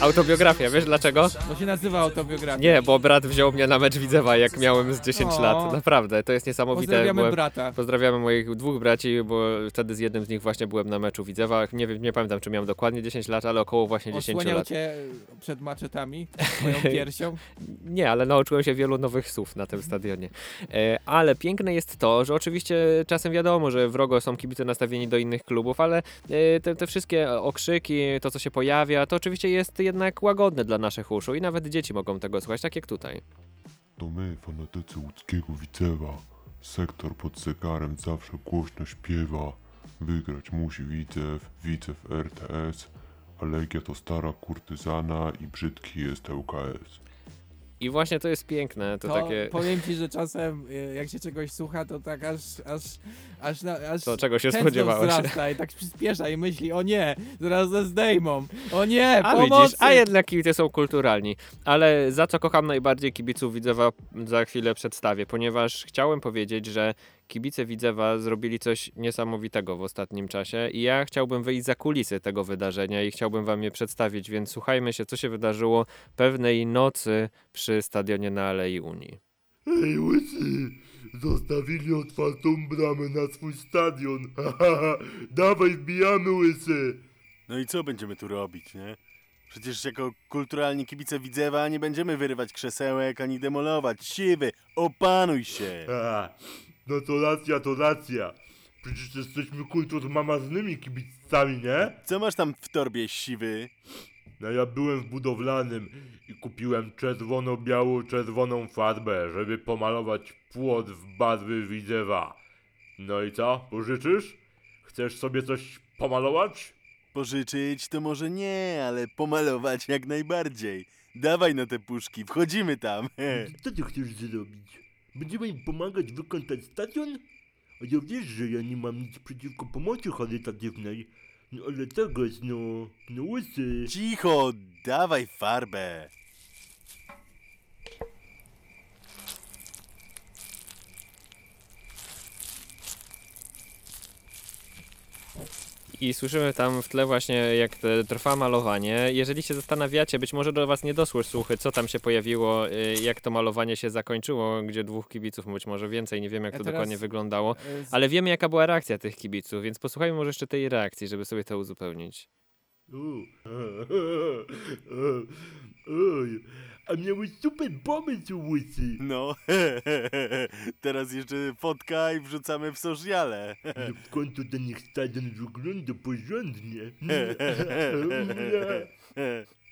Autobiografia, wiesz dlaczego? To się nazywa autobiografia. Nie, bo brat wziął mnie na mecz Widzewa, jak miałem z 10 O. lat. Naprawdę, to jest niesamowite. Pozdrawiamy byłem- brata. Pozdrawiamy moich dwóch braci, bo wtedy z jednym z nich właśnie byłem na meczu Widzewa. Nie, wiem, nie pamiętam, czy miałem dokładnie 10 lat, ale około właśnie 10 Osłaniał lat. cię przed maczetami, swoją piersią. Nie, ale nauczyłem się wielu nowych słów na tym stadionie. E, ale piękne jest to, że oczywiście czasem wiadomo, że wrogo są kibice nastawieni do innych klubów, ale e, te, te wszystkie okrzyki, to co się pojawia, to oczywiście jest jednak łagodne dla naszych uszu i nawet dzieci mogą tego słuchać, tak jak tutaj. To my, fanatycy łódzkiego widzewa. Sektor pod zegarem zawsze głośno śpiewa. Wygrać musi Widzew, Widzew RTS, a Legia to stara kurtyzana i brzydki jest ŁKS. I właśnie to jest piękne, to, To takie... powiem ci, że czasem y, jak się czegoś słucha, to tak aż, aż, aż, na, aż To czego się spodziewałeś? wzrasta i tak przyspiesza i myśli, o nie, zaraz ze zdejmą, o nie, A pomocy! widzisz, a jednak kibice są kulturalni. Ale za co kocham najbardziej kibiców Widzewa za chwilę przedstawię, ponieważ chciałem powiedzieć, że kibice Widzewa zrobili coś niesamowitego w ostatnim czasie i ja chciałbym wyjść za kulisy tego wydarzenia i chciałbym wam je przedstawić, więc słuchajmy się, co się wydarzyło pewnej nocy przy stadionie na Alei Unii. Ej, łysy! Zostawili otwartą bramę na swój stadion. Haha, Dawaj, wbijamy, łysy! No i co będziemy tu robić, nie? Przecież jako kulturalni kibice Widzewa nie będziemy wyrywać krzesełek ani demolować. Siwy, opanuj się! A, no to racja, to racja. Przecież jesteśmy kulturmamaznymi kibicami, nie? Co masz tam w torbie, siwy? No ja byłem w budowlanym i kupiłem czerwono-biało-czerwoną farbę, żeby pomalować płot w barwy Widzewa. No i co, pożyczysz? Chcesz sobie coś pomalować? Pożyczyć to może nie, ale pomalować jak najbardziej. Dawaj no te puszki, wchodzimy tam. Co ty chcesz zrobić? Będziemy im pomagać wykończyć stadion? A ja wiesz, że ja nie mam nic przeciwko pomocy charytatywnej. No ale tego jest no, no łysy. Cicho, dawaj farbę. I słyszymy tam w tle właśnie, jak trwa malowanie. Jeżeli się zastanawiacie, być może do was nie doszły słuchy, co tam się pojawiło, y, jak to malowanie się zakończyło, gdzie dwóch kibiców, być może więcej, nie wiem jak Ja to dokładnie wyglądało, e, z- ale wiemy jaka była reakcja tych kibiców, więc posłuchajmy może jeszcze tej reakcji, żeby sobie to uzupełnić. A miałeś super pomysł, łysy. No, teraz jeszcze fotka i wrzucamy w sociale. No w końcu ten niech stadion wygląda porządnie.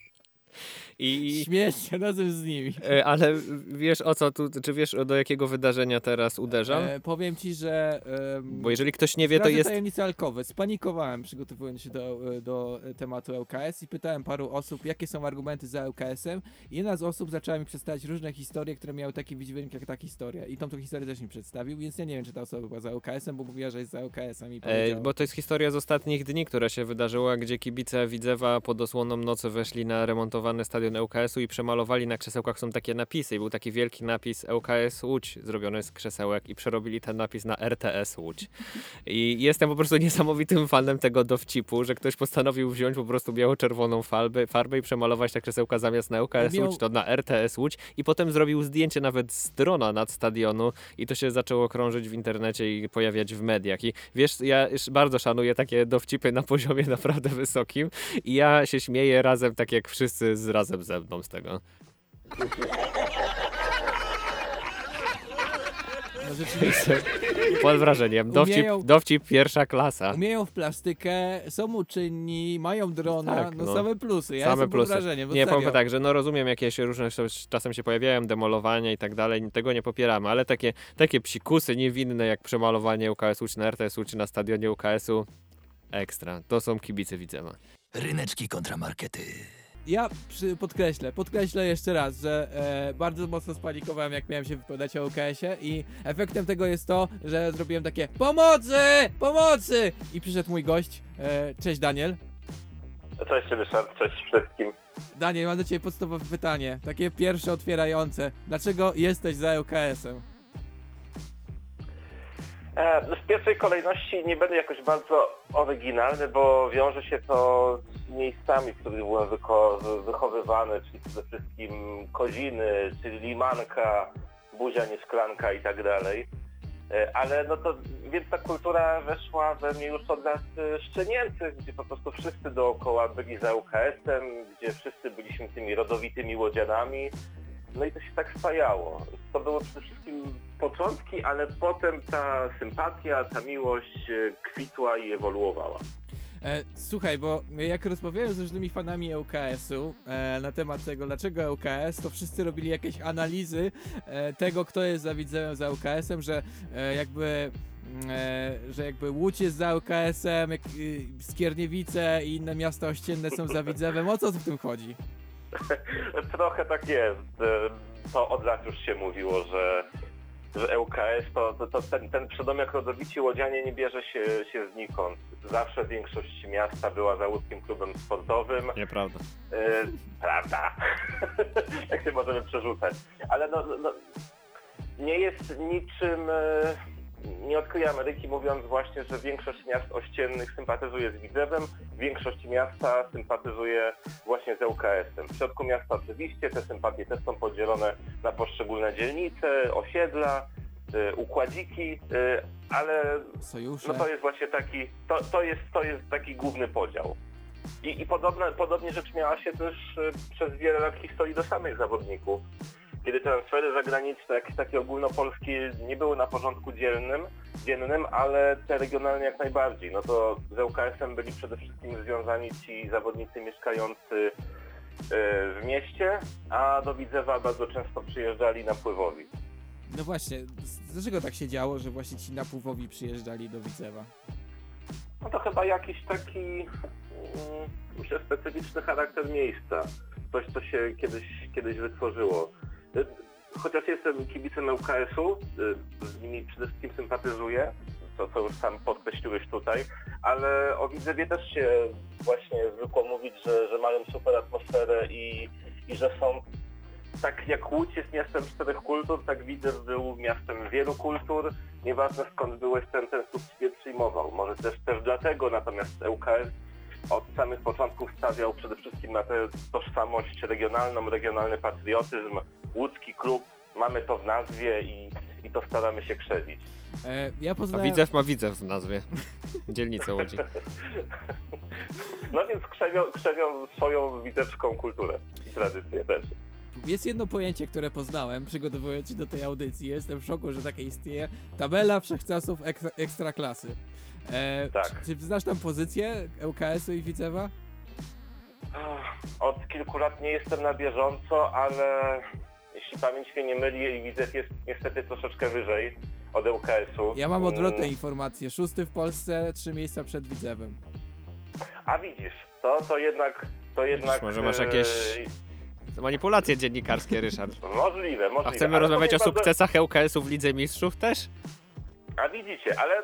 I, Śmiesz się razem z nimi. e, ale wiesz o co tu, czy wiesz do jakiego wydarzenia teraz uderzam? E, powiem ci, że. em, Bo jeżeli ktoś nie wie, to jest... tajemnicę alkowe. Spanikowałem przygotowując się do, do tematu LKS i pytałem paru osób, jakie są argumenty za LKS-em. Jedna z osób zaczęła mi przedstawiać różne historie, które miały taki wydźwięk jak ta historia. I tą, tą historię też mi przedstawił, więc ja nie wiem, czy ta osoba była za LKS-em, bo mówiła, że jest za LKS-em i E, bo to jest historia z ostatnich dni, która się wydarzyła, gdzie kibice Widzewa pod osłoną nocy weszli na stadion ŁKS-u i przemalowali na krzesełkach są takie napisy. I był taki wielki napis ŁKS Łódź zrobiony z krzesełek i przerobili ten napis na RTS Łódź. I jestem po prostu niesamowitym fanem tego dowcipu, że ktoś postanowił wziąć po prostu biało-czerwoną farbę, farbę i przemalować te krzesełka zamiast na ŁKS Miał- Łódź, to na RTS Łódź i potem zrobił zdjęcie nawet z drona nad stadionu i to się zaczęło krążyć w internecie i pojawiać w mediach. I wiesz, ja już bardzo szanuję takie dowcipy na poziomie naprawdę wysokim i ja się śmieję razem, tak jak wszyscy z razem ze mną z tego. No rzeczywiście. Pod wrażeniem. Dowcip, Umieją- dowcip pierwsza klasa. Umieją w plastykę, są uczynni, mają drona, Tak, no, no. same plusy. Ja Same jestem plusy. pod wrażeniem. no nie, powiem tak, że no rozumiem, jakieś różne rzeczy czasem się pojawiają, demolowania i tak dalej, tego nie popieramy, ale takie, takie psikusy niewinne jak przemalowanie UKS-u czy na RTS-u czy na stadionie UKS-u, ekstra. To są kibice Widzewa. Ryneczki kontra markety. Ja przy, podkreślę, podkreślę jeszcze raz, że e, bardzo mocno spanikowałem, jak miałem się wypowiadać o OKS-ie i efektem tego jest to, że zrobiłem takie pomocy, pomocy i przyszedł mój gość, e, cześć Daniel. Cześć Ryszard, cześć wszystkim. Daniel, mam do ciebie podstawowe pytanie, takie pierwsze otwierające. Dlaczego jesteś za LKS-em? E, w pierwszej kolejności nie będę jakoś bardzo oryginalny, bo wiąże się to z miejscami, w których byłem wychowywany, czyli przede wszystkim Koziny, czyli Limanka, Buzia nie szklanka i tak dalej. E, Ale no to, więc ta kultura weszła we mnie już od lat e, szczenięcych, gdzie po prostu wszyscy dookoła byli za UKS-em, gdzie wszyscy byliśmy tymi rodowitymi łodzianami. No i to się tak spajało. To były przede wszystkim początki, ale potem ta sympatia, ta miłość e, kwitła i ewoluowała. E, słuchaj, bo jak rozmawiałem z różnymi fanami ŁKS-u e, na temat tego, dlaczego ŁKS, to wszyscy robili jakieś analizy e, tego, kto jest za widzem za ŁKS-em, że e, jakby e, że jakby Łódź jest za ŁKS-em, jak, y, Skierniewice i inne miasta ościenne są za Widzewem. O co w tym chodzi? Trochę tak jest. To od lat już się mówiło, że, że ŁKS to, to, to ten, ten przedomek rodowici łodzianie nie bierze się, się znikąd. Zawsze większość miasta była za łódzkim klubem sportowym. Nieprawda. E, prawda. Jak się możemy przerzucać. Ale no, no, nie jest niczym... E, nie odkryję Ameryki mówiąc właśnie, że większość miast ościennych sympatyzuje z Widzewem, większość miasta sympatyzuje właśnie z ŁKS-em. W środku miasta oczywiście te sympatie też są podzielone na poszczególne dzielnice, osiedla, y, układziki, y, ale Sojusze. no to jest właśnie taki, to, to, jest, to jest taki główny podział. I, i podobne, podobnie rzecz miała się też y, przez wiele lat historii do samych zawodników. Kiedy transfery zagraniczne, jakieś takie ogólnopolskie nie były na porządku dzielnym, dziennym, ale te regionalne jak najbardziej. No to z ŁKS-em byli przede wszystkim związani ci zawodnicy mieszkający y, w mieście, a do Widzewa bardzo często przyjeżdżali napływowi. No właśnie, dlaczego tak się działo, że właśnie ci napływowi przyjeżdżali do Widzewa? No to chyba jakiś taki, mm, myślę, specyficzny charakter miejsca. Coś, co się kiedyś, kiedyś wytworzyło. Y, Chociaż jestem kibicem ŁKS-u, y, z nimi przede wszystkim sympatyzuję, co, co już sam podkreśliłeś tutaj, ale o Widzewie też się właśnie zwykło mówić, że, że mają super atmosferę i, i że są tak jak Łódź jest miastem czterech kultur, tak Widzew był miastem wielu kultur. Nieważne skąd byłeś, ten, ten ciebie przyjmował. Może też, też dlatego, natomiast ŁKS od samych początków stawiał przede wszystkim na tę tożsamość regionalną, regionalny patriotyzm, łódzki klub. Mamy to w nazwie i, i to staramy się krzewić. E, ja A poznałem... Widzew ma Widzew w nazwie. Dzielnicę Łodzi. No więc krzewią, krzewią swoją widzewską kulturę i tradycję też. Jest jedno pojęcie, które poznałem, przygotowując się do tej audycji. Jestem w szoku, że takie istnieje. Tabela wszechczasów ekstra, ekstraklasy. E, Tak. Czy, czy znasz tam pozycję ŁKS-u i Widzewa? Od kilku lat nie jestem na bieżąco, ale jeśli pamięć mnie nie myli, Widzew jest niestety troszeczkę wyżej od ŁKS-u. Ja mam odwrotne Mm, informacje. Szósty w Polsce, trzy miejsca przed Widzewem. A widzisz, to, to jednak... To jednak Może masz e, jakieś manipulacje dziennikarskie, Ryszard. Możliwe, możliwe. A chcemy Ale rozmawiać o powiem sukcesach ŁKS-u w Lidze Mistrzów też? A widzicie, ale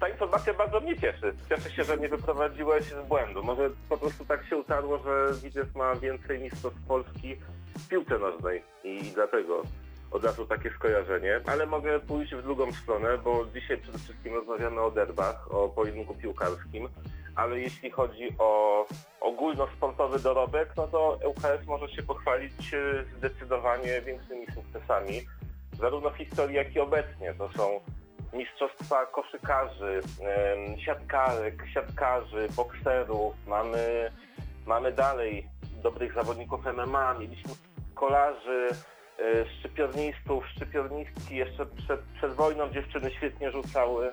ta informacja bardzo mnie cieszy. Cieszę się, że nie wyprowadziłeś z błędu. Może po prostu tak się utarło, że Widzew ma więcej mistrzostw Polski w piłce nożnej i dlatego od razu takie skojarzenie. Ale mogę pójść w drugą stronę, bo dzisiaj przede wszystkim rozmawiamy o derbach, o pojedynku piłkarskim. Ale jeśli chodzi o ogólnosportowy dorobek, no to ŁKS może się pochwalić e, zdecydowanie większymi sukcesami. Zarówno w historii, jak i obecnie. To są mistrzostwa koszykarzy, siatkarek, siatkarzy, bokserów, mamy, mamy dalej dobrych zawodników MMA, mieliśmy kolarzy, e, szczypiornistów, szczypiornistki, jeszcze przed, przed wojną dziewczyny świetnie rzucały.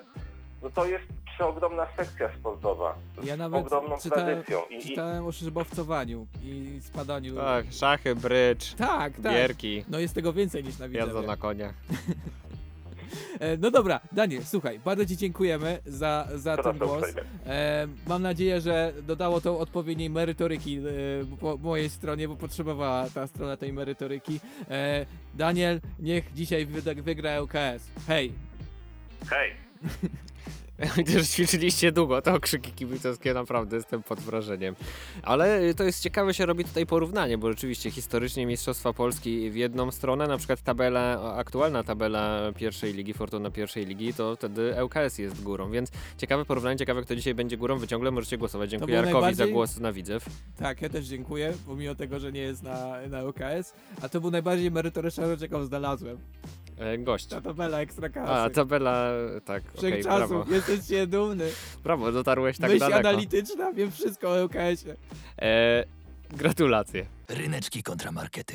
No to jest przeogromna sekcja sportowa, Ja z nawet ogromną czytałem, tradycją. I, czytałem o szybowcowaniu i spadaniu. Tak, szachy, brycz, Tak, tak. gierki, No jest tego więcej niż na jazda Widzewie. na koniach. E, No dobra, Daniel, słuchaj, bardzo Ci dziękujemy za, za ten Proszę głos. uprzejmie. E, mam nadzieję, że dodało to odpowiedniej merytoryki e, po mojej stronie, bo potrzebowała ta strona tej merytoryki. E, Daniel, niech dzisiaj wyda- wygra ŁKS. Hej! Hej! Widzę, że ćwiczyliście długo, to okrzyki kibicowskie, naprawdę jestem pod wrażeniem. Ale to jest ciekawe, się robi tutaj porównanie, bo rzeczywiście historycznie Mistrzostwa Polski w jedną stronę, na przykład tabela, aktualna tabela pierwszej ligi, Fortuna pierwszej ligi, to wtedy ŁKS jest górą, więc ciekawe porównanie, ciekawe kto dzisiaj będzie górą, wy ciągle możecie głosować. Dziękuję Jarkowi za najbardziej- głos na Widzew. Tak, ja też dziękuję, pomimo tego, że nie jest na, na ŁKS. A to był najbardziej merytoryczna rzecz, jaką znalazłem. E, gość. Ta tabela ekstraklasy. A, tabela, tak, okej, Wszechczasów, brawo. jesteś się dumny. Brawo, dotarłeś tak Myśl daleko. analityczna, wiem wszystko o ŁKS-ie. E, gratulacje. Ryneczki kontramarkety.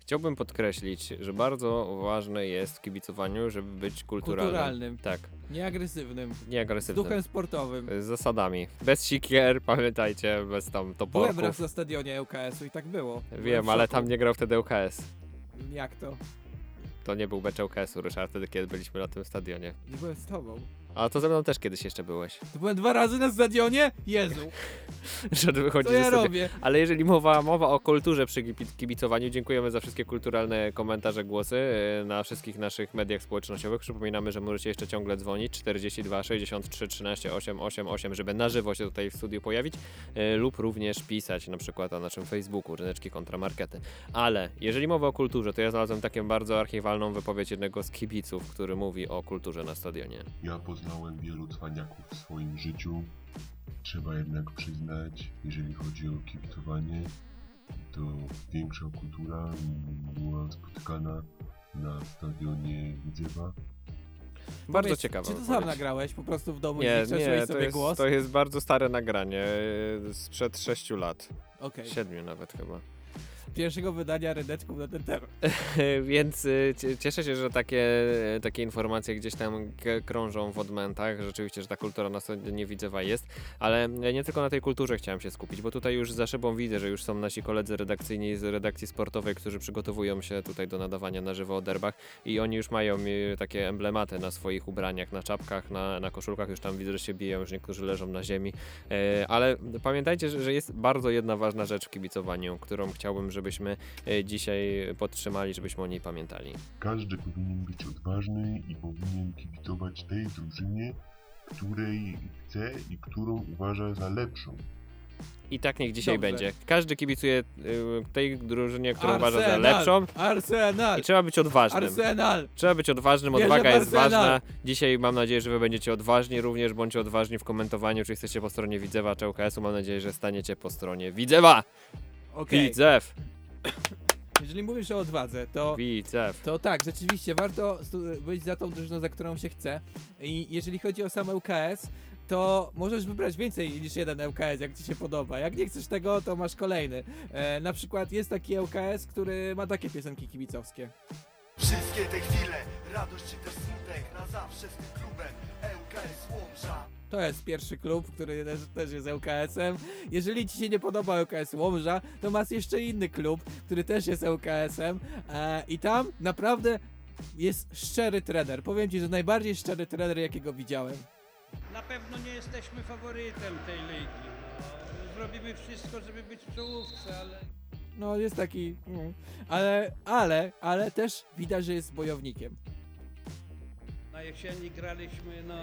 Chciałbym podkreślić, że bardzo ważne jest w kibicowaniu, żeby być kulturalnym. Kulturalnym. Tak, Nieagresywnym. nie Z agresywnym. duchem sportowym. Z zasadami. Bez sikier, pamiętajcie, bez tam Byłem toporków. raz na stadionie ŁKS-u i tak było. Byłem Wiem, w ale szoku. tam nie grał wtedy UKS. Jak to? To nie był mecz ŁKS-u, Ryszard, wtedy kiedy byliśmy na tym stadionie. Nie byłem z tobą. A to ze mną też kiedyś jeszcze byłeś. To byłem dwa razy na stadionie? Jezu. Że wychodzi Co ja robię? Ale jeżeli mowa, mowa o kulturze przy kibi- kibicowaniu, dziękujemy za wszystkie kulturalne komentarze, głosy e, na wszystkich naszych mediach społecznościowych. Przypominamy, że możecie jeszcze ciągle dzwonić 42 63 13 888, żeby na żywo się tutaj w studiu pojawić e, lub również pisać na przykład na naszym Facebooku Ryneczki Kontramarkety. Ale jeżeli mowa o kulturze, to ja znalazłem taką bardzo archiwalną wypowiedź jednego z kibiców, który mówi o kulturze na stadionie. Ja poznałem wielu cwaniaków w swoim życiu. Trzeba jednak przyznać, jeżeli chodzi o kibicowanie, to większa kultura była spotykana na stadionie Widzewa. Bardzo Powiedz, ciekawe. Czy to sam nagrałeś po prostu w domu Nie, i nie, to sobie jest, głos? to jest bardzo stare nagranie, e, sprzed 6 lat. Okej. 7 nawet chyba. Pierwszego wydania rydeczków na ten temat. Więc y, cie- cieszę się, że takie, takie informacje gdzieś tam krążą w odmętach. Rzeczywiście, że ta kultura na nie widzewa jest, ale nie tylko na tej kulturze chciałem się skupić, bo tutaj już za szybą widzę, że już są nasi koledzy redakcyjni z redakcji sportowej, którzy przygotowują się tutaj do nadawania na żywo o derbach i oni już mają y, takie emblematy na swoich ubraniach, na czapkach, na, na koszulkach, już tam widzę, że się biją, już niektórzy leżą na ziemi, E, ale pamiętajcie, że jest bardzo jedna ważna rzecz w kibicowaniu, którą chciałbym, żebyśmy e, dzisiaj podtrzymali, żebyśmy o niej pamiętali. Każdy powinien być odważny i powinien kibicować tej drużynie, której chce i którą uważa za lepszą. I tak niech dzisiaj Dobrze. będzie. Każdy kibicuje y, tej drużynie, którą uważa za Arsenal! lepszą. Arsenal! I trzeba być odważnym. Arsenal! Trzeba być odważnym, odwaga jest Arsenal! ważna. Dzisiaj mam nadzieję, że wy będziecie odważni, również bądźcie odważni w komentowaniu, czy jesteście po stronie Widzewa czy ŁKS-u. Mam nadzieję, że staniecie po stronie Widzewa! Okej. Widzew! Jeżeli mówisz o odwadze, to... Widzew. To tak, rzeczywiście, warto stu- być za tą drużyną, za którą się chce. I jeżeli chodzi o sam ŁKS, to możesz wybrać więcej niż jeden ŁKS, jak ci się podoba. Jak nie chcesz tego, to masz kolejny. E, na przykład jest taki ŁKS, który ma takie piosenki kibicowskie. Wszystkie te chwile, radość czy też smutek Na zawsze z tym klubem ŁKS Łomża To jest pierwszy klub, który też, też jest ŁKS-em. Jeżeli ci się nie podoba ŁKS Łomża, to masz jeszcze inny klub, który też jest ŁKS-em. E, I tam naprawdę jest szczery trener. Powiem ci, że najbardziej szczery trener, jakiego widziałem. Na pewno nie jesteśmy faworytem tej ligi. No, zrobimy wszystko, żeby być w czołówce, ale No, jest taki. mm. Ale, ale, ale też widać, że jest bojownikiem. Na jesieni graliśmy no,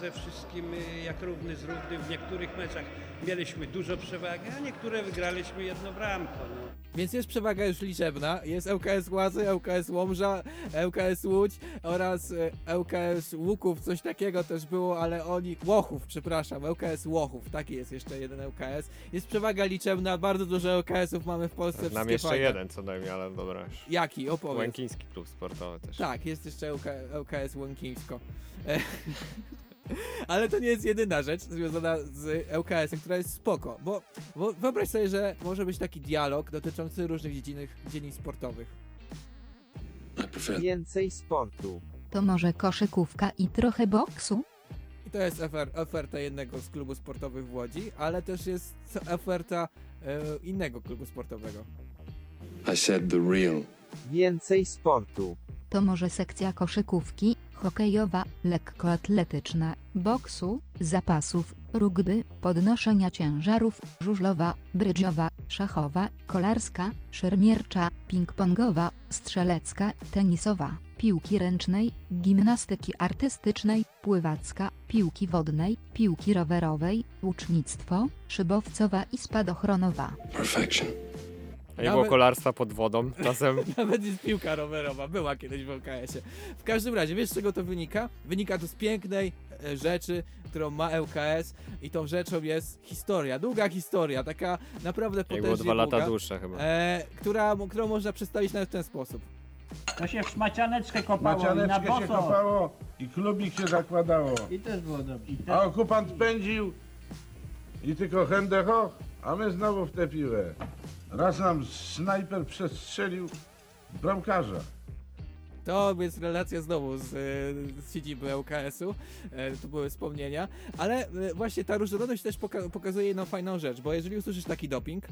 ze wszystkim jak równy z równym. W niektórych meczach mieliśmy dużo przewagi, a niektóre wygraliśmy jedną bramką. No. Więc jest przewaga już liczebna. Jest ŁKS Łazy, ŁKS Łomża, ŁKS Łódź oraz e, ŁKS Łuków, coś takiego też było, ale oni. Łochów, przepraszam, ŁKS Łochów, taki jest jeszcze jeden ŁKS. Jest przewaga liczebna, bardzo dużo ŁKS-ów mamy w Polsce. Nam jeszcze fajne. jeden co najmniej, ale dobra. Jaki? Opowiedz. Łękiński klub sportowy też. Tak, jest jeszcze ŁK, ŁKS Łękińsko. E, Ale to nie jest jedyna rzecz związana z ŁKS-em, która jest spoko, bo, bo wyobraź sobie, że może być taki dialog dotyczący różnych dziedzin, dziedzin sportowych. Więcej sportu. To może koszykówka i trochę boksu? I to jest ofer oferta jednego z klubów sportowych w Łodzi, ale też jest oferta e, innego klubu sportowego. I said the real. Więcej sportu. To może sekcja koszykówki, hokejowa, lekkoatletyczna, boksu, zapasów, rugby, podnoszenia ciężarów, żużlowa, brydżowa, szachowa, kolarska, szermiercza, ping-pongowa, strzelecka, tenisowa, piłki ręcznej, gimnastyki artystycznej, pływacka, piłki wodnej, piłki rowerowej, łucznictwo, szybowcowa i spadochronowa. Perfection. Nie było kolarstwa pod wodą czasem. Nawet jest piłka rowerowa, była kiedyś w ŁKS-ie. W każdym razie, wiesz z czego to wynika? Wynika to z pięknej e, rzeczy, którą ma ŁKS i tą rzeczą jest historia, długa historia, taka naprawdę Jak potężnie było dwa lata długa, dłuższe chyba. E, która, którą można przedstawić nawet w ten sposób. To się w szmacianeczkę kopało i na Macianeczkę się boso. kopało i klubik się zakładało. I też było dobrze. I A okupant pędził i tylko hendechoch, a my znowu w tę piłę. Raz nam snajper przestrzelił bramkarza. To jest relacja znowu z, e, z siedziby ŁKS-u, e, tu były wspomnienia, ale e, właśnie ta różnorodność też poka pokazuje jedną fajną rzecz, bo jeżeli usłyszysz taki doping,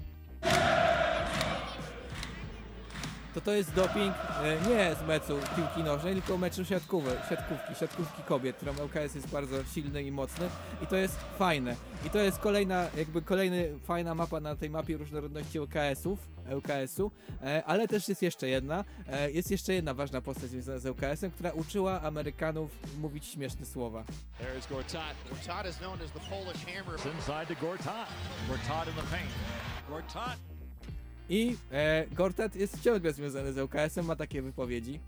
to to jest doping e, nie z meczu piłki nożnej, tylko meczu siatkowy, siatkówki, siatkówki kobiet, którą LKS jest bardzo silny i mocny i to jest fajne. I to jest kolejna, jakby kolejny fajna mapa na tej mapie różnorodności LKS-ów, LKS-u, e, ale też jest jeszcze jedna, e, jest jeszcze jedna ważna postać związana z LKS-em, która uczyła Amerykanów mówić śmieszne słowa. There is Gortat. Gortat is known as the Polish hammer. It's inside to Gortat. Gortat in the paint. Gortat. I e, Gortat jest ciągle związany z LKS-em, ma takie wypowiedzi.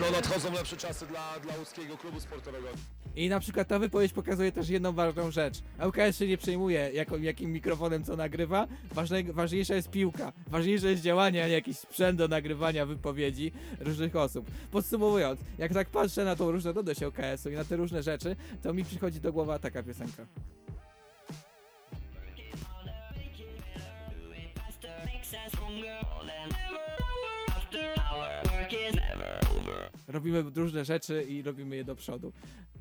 No nadchodzą lepsze czasy dla, dla łódzkiego klubu sportowego. I na przykład ta wypowiedź pokazuje też jedną ważną rzecz. LKS się nie przejmuje jakim mikrofonem co nagrywa, Ważne, ważniejsza jest piłka, ważniejsze jest działanie, a nie jakiś sprzęt do nagrywania wypowiedzi różnych osób. Podsumowując, jak tak patrzę na tą różnorodność LKS-u i na te różne rzeczy, to mi przychodzi do głowy taka piosenka. Robimy różne rzeczy i robimy je do przodu.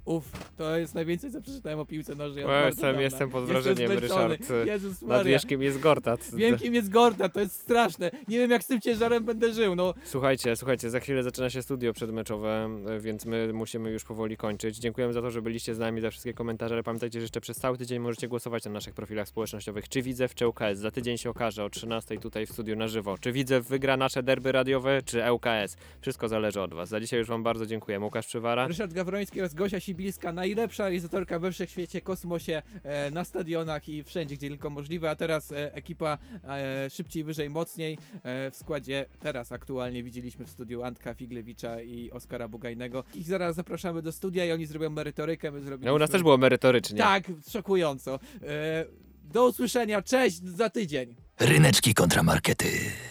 Uff, to jest najwięcej, co przeczytałem o piłce nożnej. od jestem, dawna. jestem pod wrażeniem, zmęczony. Ryszard. Jezus Nad Maria. wierzchiem jest Gortat. Wiem, kim jest Gorda, to jest straszne. Nie wiem, jak z tym ciężarem będę żył, no. Słuchajcie, słuchajcie, za chwilę zaczyna się studio przedmeczowe, e, więc my musimy już powoli kończyć. Dziękujemy za to, że byliście z nami, za wszystkie komentarze, ale pamiętajcie, że jeszcze przez cały tydzień możecie głosować na naszych profilach społecznościowych, czy Widzew, czy ŁKS. Za tydzień się okaże o 13 tutaj w studiu na żywo. Czy Widzew wygra nasze derby radiowe, czy ŁKS. Wszystko zależy od was. Za dzisiaj już wam bardzo dziękuję. Łukasz Przywara. Ryszard Gawroński oraz Gosia Sibilska, najlepsza realizatorka we wszechświecie, kosmosie, e, na stadionach i wszędzie, gdzie tylko możliwe. A teraz e, ekipa e, szybciej, wyżej, mocniej. E, w składzie teraz aktualnie widzieliśmy w studiu Antka Figlewicza i Oskara Bugajnego. Ich zaraz zapraszamy do studia i oni zrobią merytorykę. My zrobimy No u nas też było merytorycznie. Tak, szokująco. E, do usłyszenia, cześć za tydzień. Ryneczki kontramarkety.